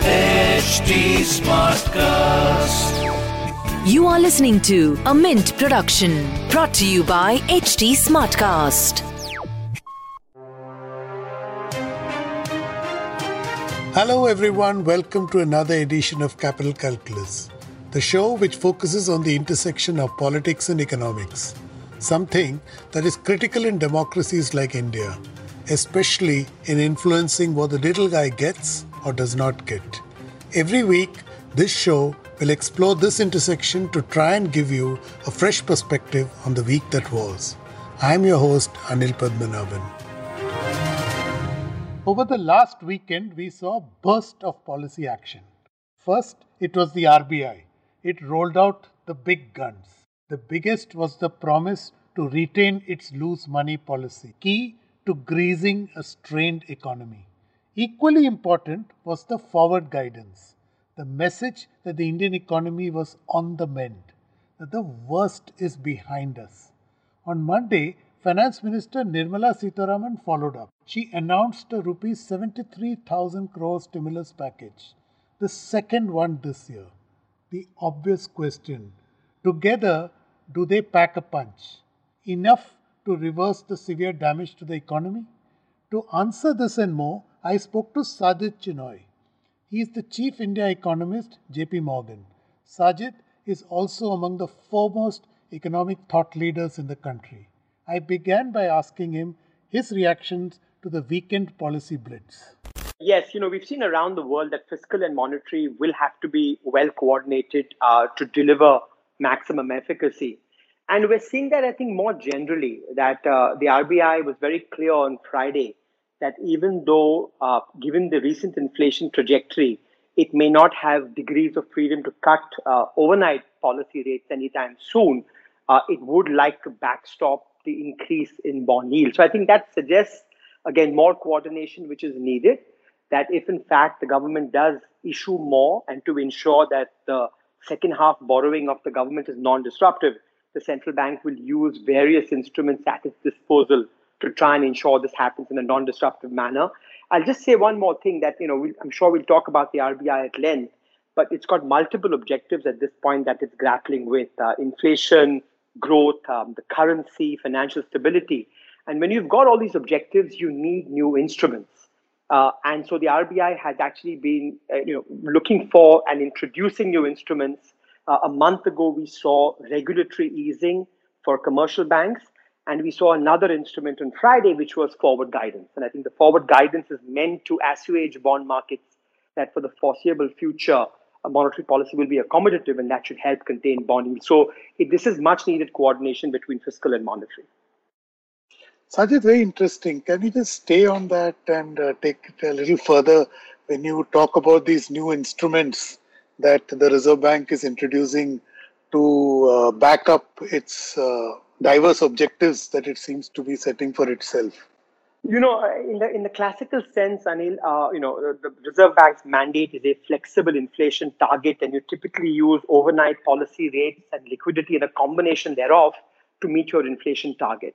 HT Smartcast. You are listening to a Mint production brought to you by HT Smartcast. Hello, everyone. Welcome to another edition of Capital Calculus, the show which focuses on the intersection of politics and economics, something that is critical in democracies like India, especially in influencing what the little guy gets or does not get. Every week, this show will explore this intersection to try and give you a fresh perspective on the week that was. I am your host, Anil Padmanabhan. Over the last weekend, we saw a burst of policy action. First, it was the RBI. It rolled out the big guns. The biggest was the promise to retain its loose money policy, key to greasing a strained economy. Equally important was the forward guidance, the message that the Indian economy was on the mend, that the worst is behind us. On Monday, Finance Minister Nirmala Sitharaman followed up. She announced a rupees 73,000 crore stimulus package, the second one this year. The obvious question together, do they pack a punch? Enough to reverse the severe damage to the economy? To answer this and more, I spoke to Sajid Chinoy. He is the chief India economist, JP Morgan. Sajid is also among the foremost economic thought leaders in the country. I began by asking him his reactions to the weekend policy blitz. Yes, you know, we've seen around the world that fiscal and monetary will have to be well coordinated uh, to deliver maximum efficacy. And we're seeing that, I think, more generally, that uh, the RBI was very clear on Friday that even though, uh, given the recent inflation trajectory, it may not have degrees of freedom to cut uh, overnight policy rates anytime soon, uh, it would like to backstop the increase in bond yield. So I think that suggests, again, more coordination which is needed. That if in fact the government does issue more and to ensure that the second half borrowing of the government is non disruptive, the central bank will use various instruments at its disposal to try and ensure this happens in a non-disruptive manner. I'll just say one more thing that you know we'll, I'm sure we'll talk about the RBI at length, but it's got multiple objectives at this point that it's grappling with: uh, inflation, growth, um, the currency, financial stability. And when you've got all these objectives, you need new instruments. Uh, and so the RBI has actually been, uh, you know, looking for and introducing new instruments. Uh, a month ago, we saw regulatory easing for commercial banks. And we saw another instrument on Friday, which was forward guidance. And I think the forward guidance is meant to assuage bond markets that for the foreseeable future, monetary policy will be accommodative and that should help contain bond yields. So it, this is much needed coordination between fiscal and monetary. Sajid, very interesting. Can you just stay on that and uh, take it a little further when you talk about these new instruments that the Reserve Bank is introducing to uh, back up its uh, diverse objectives that it seems to be setting for itself? You know, uh, in the in the classical sense, Anil, uh, you know, the Reserve Bank's mandate is a flexible inflation target, and you typically use overnight policy rates and liquidity and a combination thereof to meet your inflation target.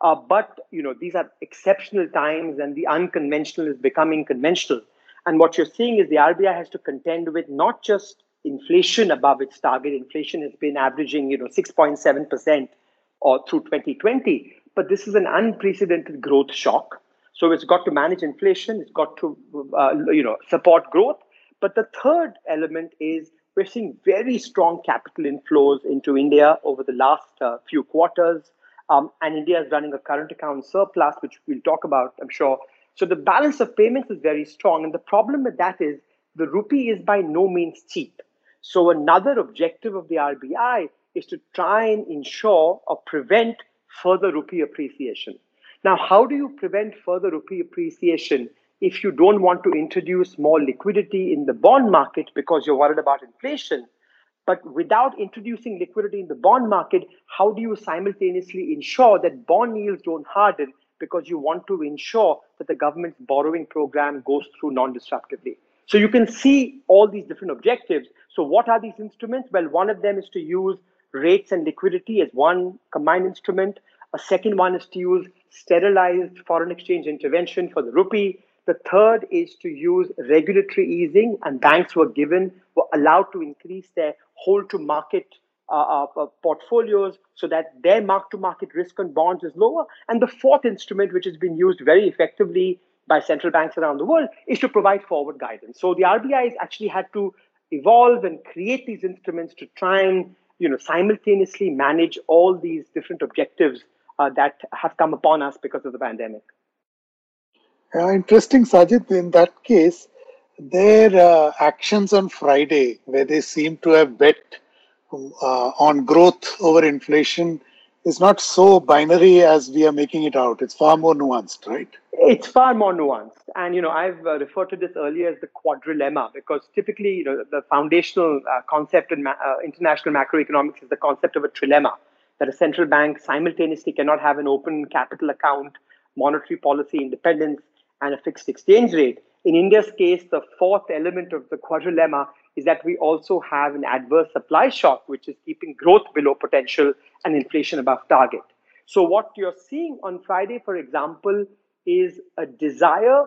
Uh, but you know, these are exceptional times, and the unconventional is becoming conventional. And what you're seeing is the RBI has to contend with not just inflation above its target. Inflation has been averaging, you know, 6.7 percent or through 2020. But this is an unprecedented growth shock. So it's got to manage inflation. It's got to, uh, you know, support growth. But the third element is we're seeing very strong capital inflows into India over the last uh, few quarters. Um, and India is running a current account surplus, which we'll talk about, I'm sure. So the balance of payments is very strong. And the problem with that is the rupee is by no means cheap. So another objective of the RBI is to try and ensure or prevent further rupee appreciation. Now, how do you prevent further rupee appreciation if you don't want to introduce more liquidity in the bond market because you're worried about inflation, but without introducing liquidity in the bond market, how do you simultaneously ensure that bond yields don't harden because you want to ensure that the government's borrowing program goes through non disruptively? So you can see all these different objectives. So, what are these instruments? Well, one of them is to use rates and liquidity as one combined instrument. A second one is to use sterilized foreign exchange intervention for the rupee. The third is to use regulatory easing, and banks were given, were allowed to increase their hold to market uh, uh, portfolios so that their mark to market risk on bonds is lower. And the fourth instrument, which has been used very effectively by central banks around the world, is to provide forward guidance. So the RBI has actually had to evolve and create these instruments to try and you know simultaneously manage all these different objectives uh, that have come upon us because of the pandemic. Uh, interesting, Sajid. In that case, their uh, actions on Friday, where they seem to have bet uh, on growth over inflation, is not so binary as we are making it out. It's far more nuanced, right? It's far more nuanced. And, you know, I've uh, referred to this earlier as the quadrilemma because typically, you know, the foundational uh, concept in ma- uh, international macroeconomics is the concept of a trilemma that a central bank simultaneously cannot have an open capital account, monetary policy independence, and a fixed exchange rate. In India's case, the fourth element of the quadrilemma is that we also have an adverse supply shock, which is keeping growth below potential and inflation above target. So, what you're seeing on Friday, for example, is a desire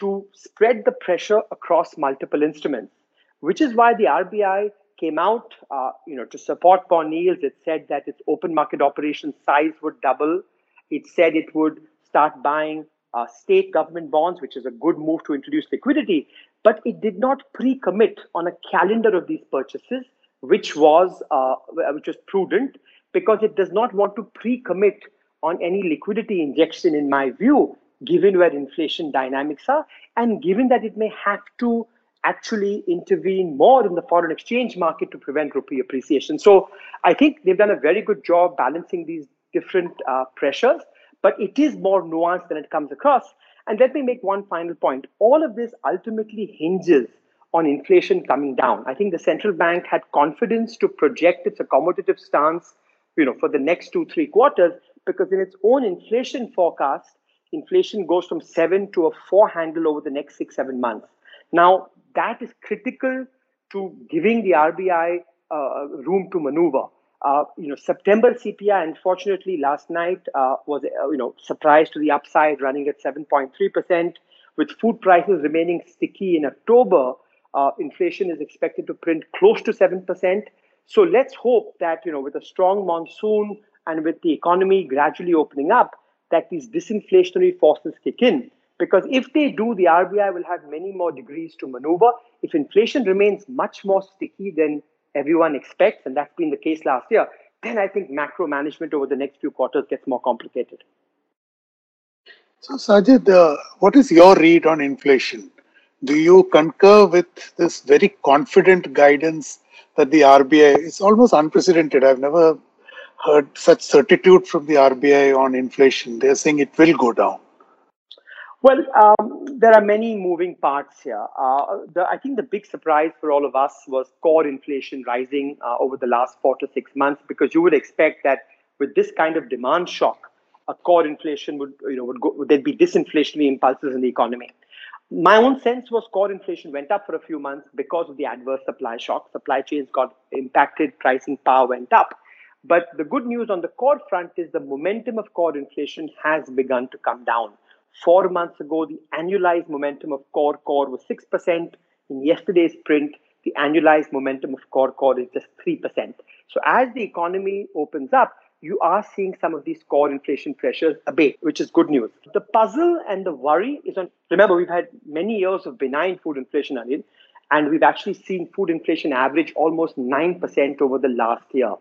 to spread the pressure across multiple instruments, which is why the RBI came out, uh, you know, to support bond yields. It said that its open market operation size would double. It said it would start buying uh, state government bonds, which is a good move to introduce liquidity. But it did not pre-commit on a calendar of these purchases, which was uh, which was prudent because it does not want to pre-commit on any liquidity injection, in my view, given where inflation dynamics are, and given that it may have to actually intervene more in the foreign exchange market to prevent rupee appreciation. So I think they've done a very good job balancing these different uh, pressures, but it is more nuanced than it comes across. And let me make one final point. All of this ultimately hinges on inflation coming down. I think the central bank had confidence to project its accommodative stance, you know, for the next two, three quarters, because in its own inflation forecast, inflation goes from seven to a four handle over the next six, seven months. Now, that is critical to giving the RBI uh, room to maneuver. Uh, you know, September CPI, unfortunately, last night uh, was uh, you know surprise to the upside, running at 7.3 percent. With food prices remaining sticky in October, uh, inflation is expected to print close to seven percent. So let's hope that you know, with a strong monsoon and with the economy gradually opening up, that these disinflationary forces kick in. Because if they do, the RBI will have many more degrees to maneuver. If inflation remains much more sticky than everyone expects, and that's been the case last year, then I think macro management over the next few quarters gets more complicated. So, Sajid, uh, what is your read on inflation? Do you concur with this very confident guidance that the RBI is almost unprecedented? I've never heard such certitude from the RBI on inflation. They're saying it will go down. Well, um, there are many moving parts here. Uh, the, I think the big surprise for all of us was core inflation rising uh, over the last four to six months because you would expect that with this kind of demand shock, a core inflation would, you know, would go, there'd be disinflationary impulses in the economy. My own sense was core inflation went up for a few months because of the adverse supply shock. Supply chains got impacted, pricing power went up. But the good news on the core front is the momentum of core inflation has begun to come down. Four months ago, the annualized momentum of core core was 6%. In yesterday's print, the annualized momentum of core core is just 3%. So as the economy opens up, you are seeing some of these core inflation pressures abate, which is good news. The puzzle and the worry is on, remember, we've had many years of benign food inflation, Anil, and we've actually seen food inflation average almost 9% over the last year.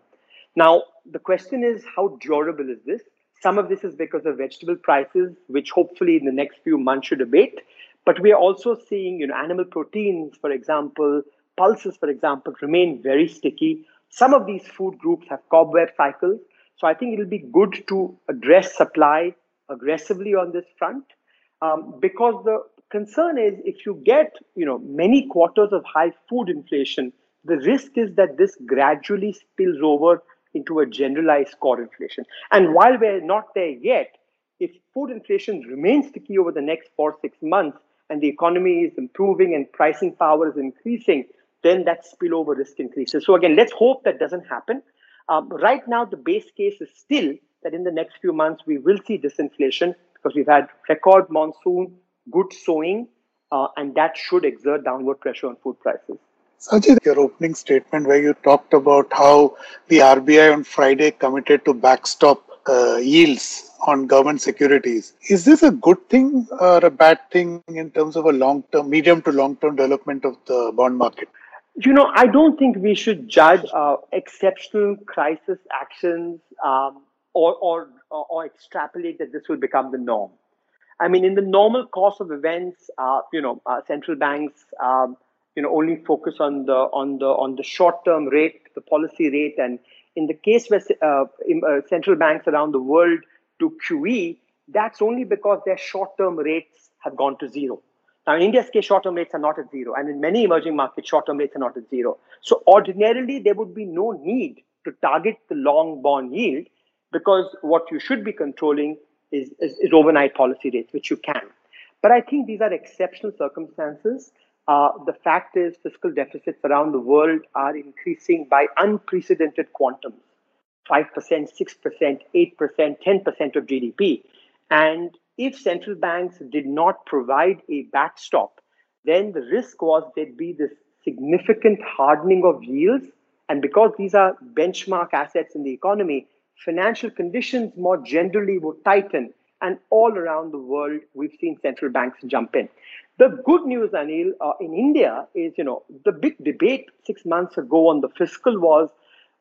Now, the question is, how durable is this? Some of this is because of vegetable prices, which hopefully in the next few months should abate. But we are also seeing, you know, animal proteins, for example, pulses, for example, remain very sticky. Some of these food groups have cobweb cycles. So I think it'll be good to address supply aggressively on this front um, because the concern is if you get you know many quarters of high food inflation, the risk is that this gradually spills over into a generalized core inflation. And while we're not there yet, if food inflation remains sticky over the next four six months and the economy is improving and pricing power is increasing, then that spillover risk increases. So again, let's hope that doesn't happen. Um, right now, the base case is still that in the next few months we will see disinflation because we've had record monsoon, good sowing, uh, and that should exert downward pressure on food prices. Sajid, your opening statement where you talked about how the RBI on Friday committed to backstop uh, yields on government securities. Is this a good thing or a bad thing in terms of a long term, medium to long term development of the bond market? You know, I don't think we should judge uh, exceptional crisis actions um, or, or, or extrapolate that this will become the norm. I mean, in the normal course of events, uh, you know, uh, central banks, um, you know, only focus on the on the on the short-term rate, the policy rate, and in the case where uh, in, uh, central banks around the world do QE, that's only because their short-term rates have gone to zero. Now, in India's case, short-term rates are not at zero, and in many emerging markets, short-term rates are not at zero. So, ordinarily, there would be no need to target the long bond yield because what you should be controlling is, is, is overnight policy rates, which you can. But I think these are exceptional circumstances. Uh, the fact is, fiscal deficits around the world are increasing by unprecedented quantums 5%, 6%, 8%, 10% of GDP. And if central banks did not provide a backstop, then the risk was there'd be this significant hardening of yields. And because these are benchmark assets in the economy, financial conditions more generally would tighten. And all around the world, we've seen central banks jump in. The good news, Anil, uh, in India is, you know, the big debate six months ago on the fiscal was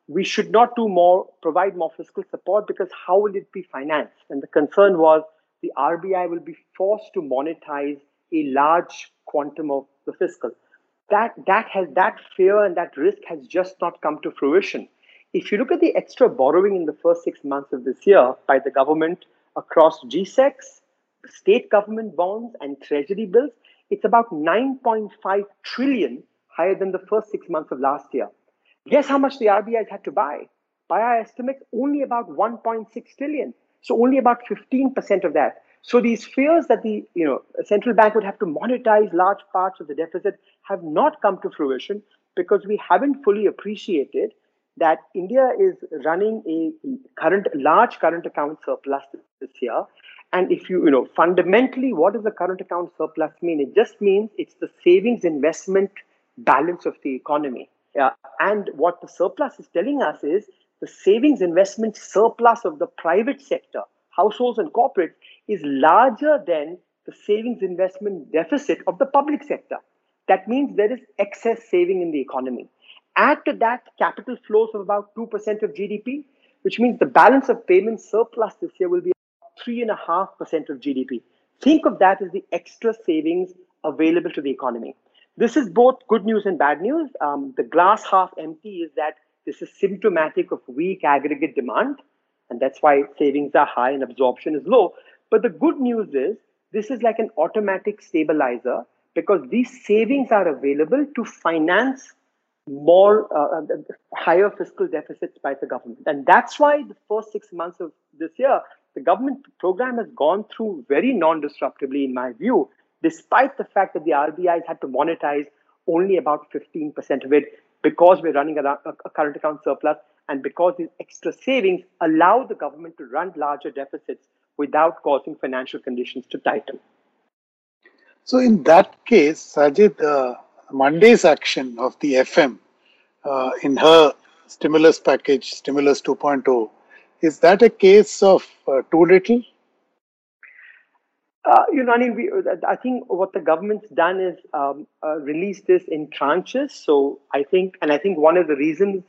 we should not do more, provide more fiscal support because how will it be financed? And the concern was the RBI will be forced to monetize a large quantum of the fiscal. That, that, has, that fear and that risk has just not come to fruition. If you look at the extra borrowing in the first six months of this year by the government across GSECs, state government bonds, and treasury bills, it's about 9.5 trillion higher than the first six months of last year. Guess how much the RBI has had to buy? By our estimates, only about 1.6 trillion. So only about 15% of that. So these fears that the you know central bank would have to monetize large parts of the deficit have not come to fruition because we haven't fully appreciated that India is running a current large current account surplus this year. And if you, you know, fundamentally, what does the current account surplus mean? It just means it's the savings investment balance of the economy. Uh, and what the surplus is telling us is the savings investment surplus of the private sector, households and corporates, is larger than the savings investment deficit of the public sector. That means there is excess saving in the economy. Add to that capital flows of about 2% of GDP, which means the balance of payments surplus this year will be 3.5% of GDP. Think of that as the extra savings available to the economy. This is both good news and bad news. Um, the glass half empty is that this is symptomatic of weak aggregate demand, and that's why savings are high and absorption is low. But the good news is this is like an automatic stabilizer because these savings are available to finance more uh, uh higher fiscal deficits by the government. And that's why the first six months of this year, the government program has gone through very non disruptively, in my view, despite the fact that the RBI has had to monetize only about 15% of it because we're running a, a current account surplus and because these extra savings allow the government to run larger deficits without causing financial conditions to tighten. So, in that case, Sajid, uh, Monday's action of the FM uh, in her stimulus package, Stimulus 2.0, is that a case of uh, too little? Uh, you know, I mean, we, I think what the government's done is um, uh, release this in tranches. So I think, and I think one of the reasons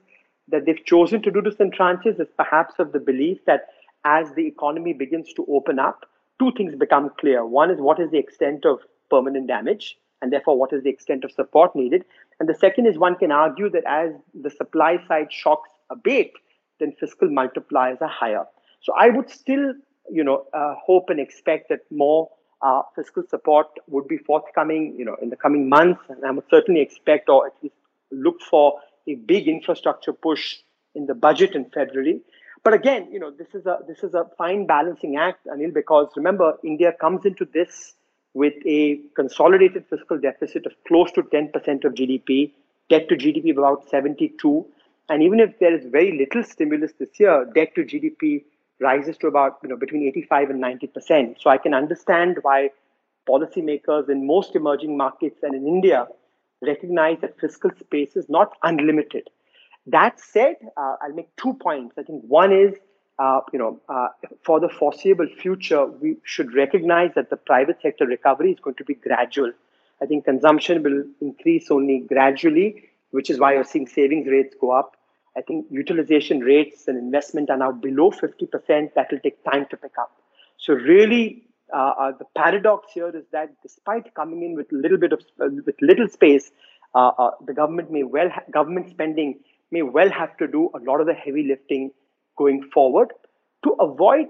that they've chosen to do this in tranches is perhaps of the belief that as the economy begins to open up, two things become clear. One is what is the extent of permanent damage, and therefore what is the extent of support needed. And the second is one can argue that as the supply side shocks abate, then fiscal multipliers are higher. So I would still you know, uh, hope and expect that more uh, fiscal support would be forthcoming, you know, in the coming months, and I would certainly expect or at least look for a big infrastructure push in the budget in February. But again, you know, this is a this is a fine balancing act, Anil, because remember, India comes into this with a consolidated fiscal deficit of close to 10% of GDP, debt to GDP of about 72. And even if there is very little stimulus this year, debt to GDP rises to about you know between 85 and 90 percent. So I can understand why policymakers in most emerging markets and in India recognize that fiscal space is not unlimited. That said, uh, I'll make two points. I think one is uh, you know, uh, for the foreseeable future, we should recognize that the private sector recovery is going to be gradual. I think consumption will increase only gradually, which is why you're seeing savings rates go up. I think utilization rates and investment are now below 50%. That will take time to pick up. So really, uh, uh, the paradox here is that despite coming in with a little bit of uh, with little space, the government may well ha- government spending may well have to do a lot of the heavy lifting going forward to avoid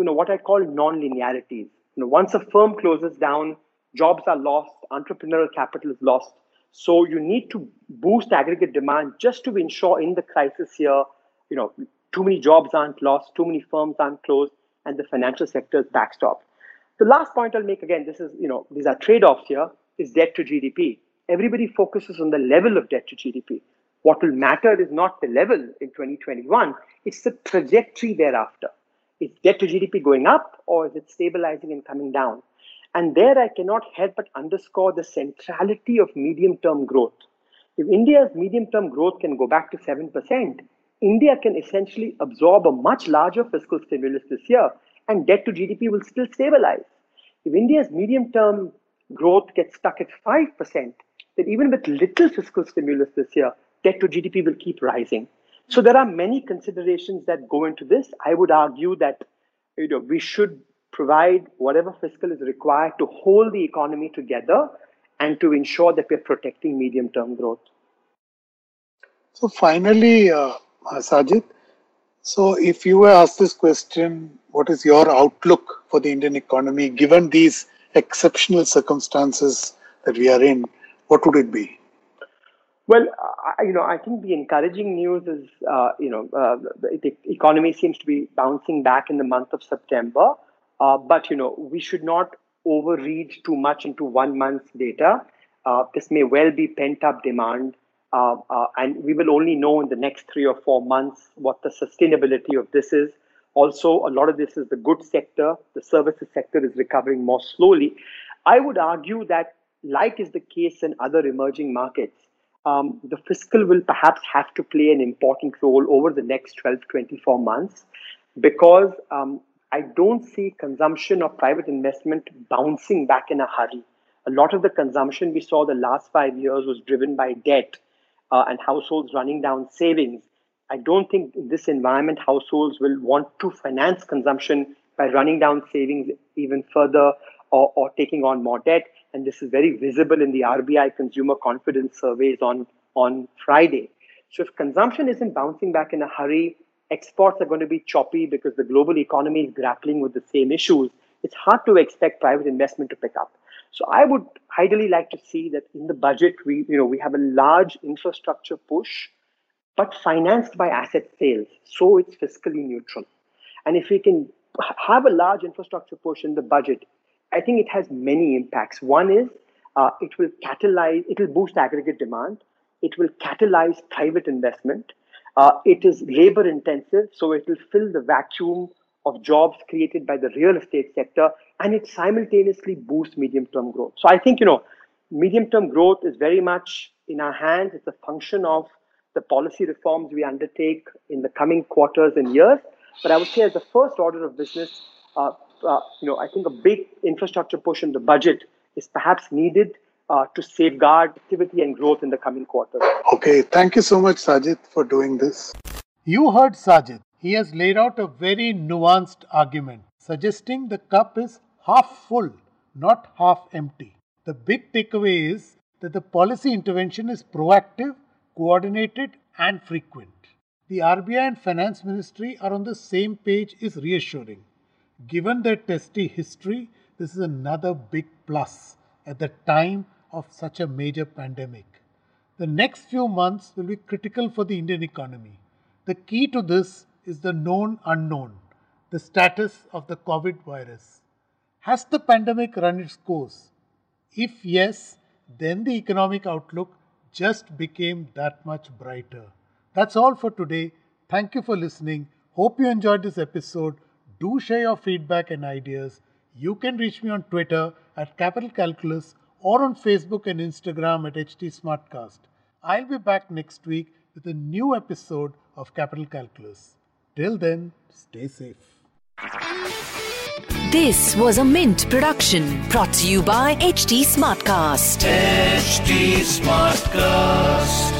you know what I call non-linearities. You know, once a firm closes down, jobs are lost, entrepreneurial capital is lost. So you need to boost aggregate demand just to ensure in the crisis here, you know, too many jobs aren't lost, too many firms aren't closed, and the financial sector is backstopped. The last point I'll make again, this is, you know, these are trade-offs here, is debt to GDP. Everybody focuses on the level of debt to GDP. What will matter is not the level in 2021, it's the trajectory thereafter. Is debt to GDP going up or is it stabilizing and coming down? And there I cannot help but underscore the centrality of medium term growth. If India's medium term growth can go back to 7%, India can essentially absorb a much larger fiscal stimulus this year and debt to GDP will still stabilize. If India's medium term growth gets stuck at 5%, then even with little fiscal stimulus this year, debt to GDP will keep rising. So there are many considerations that go into this. I would argue that you know, we should provide whatever fiscal is required to hold the economy together and to ensure that we're protecting medium term growth. So, finally, uh, Sajid, so if you were asked this question, what is your outlook for the Indian economy given these exceptional circumstances that we are in? What would it be? Well, I, you know, I think the encouraging news is, uh, you know, uh, the economy seems to be bouncing back in the month of September. Uh, but you know, we should not overread too much into one month's data. Uh, this may well be pent up demand, uh, uh, and we will only know in the next three or four months what the sustainability of this is. Also, a lot of this is the goods sector. The services sector is recovering more slowly. I would argue that, like is the case in other emerging markets, um, the fiscal will perhaps have to play an important role over the next 12 24 months because um, I don't see consumption or private investment bouncing back in a hurry. A lot of the consumption we saw the last five years was driven by debt uh, and households running down savings. I don't think in this environment households will want to finance consumption by running down savings even further or, or taking on more debt. And this is very visible in the RBI consumer confidence surveys on, on Friday. So if consumption isn't bouncing back in a hurry, exports are going to be choppy because the global economy is grappling with the same issues, it's hard to expect private investment to pick up. So I would ideally like to see that in the budget we you know we have a large infrastructure push, but financed by asset sales, so it's fiscally neutral. And if we can have a large infrastructure push in the budget, I think it has many impacts. One is uh, it will catalyze, it will boost aggregate demand. It will catalyze private investment. Uh, it is labor intensive, so it will fill the vacuum of jobs created by the real estate sector, and it simultaneously boosts medium term growth. So I think, you know, medium term growth is very much in our hands. It's a function of the policy reforms we undertake in the coming quarters and years. But I would say, as the first order of business, uh, uh, you know, I think a big infrastructure push in the budget is perhaps needed uh, to safeguard activity and growth in the coming quarters. Okay, thank you so much, Sajid, for doing this. You heard Sajid. He has laid out a very nuanced argument, suggesting the cup is half full, not half empty. The big takeaway is that the policy intervention is proactive, coordinated, and frequent. The RBI and Finance Ministry are on the same page is reassuring. Given their testy history, this is another big plus at the time of such a major pandemic. The next few months will be critical for the Indian economy. The key to this is the known unknown, the status of the COVID virus. Has the pandemic run its course? If yes, then the economic outlook just became that much brighter. That's all for today. Thank you for listening. Hope you enjoyed this episode. Do share your feedback and ideas. You can reach me on Twitter at Capital Calculus or on Facebook and Instagram at HT Smartcast. I'll be back next week with a new episode of Capital Calculus. Till then, stay safe. This was a Mint production brought to you by HT Smartcast. HT Smartcast.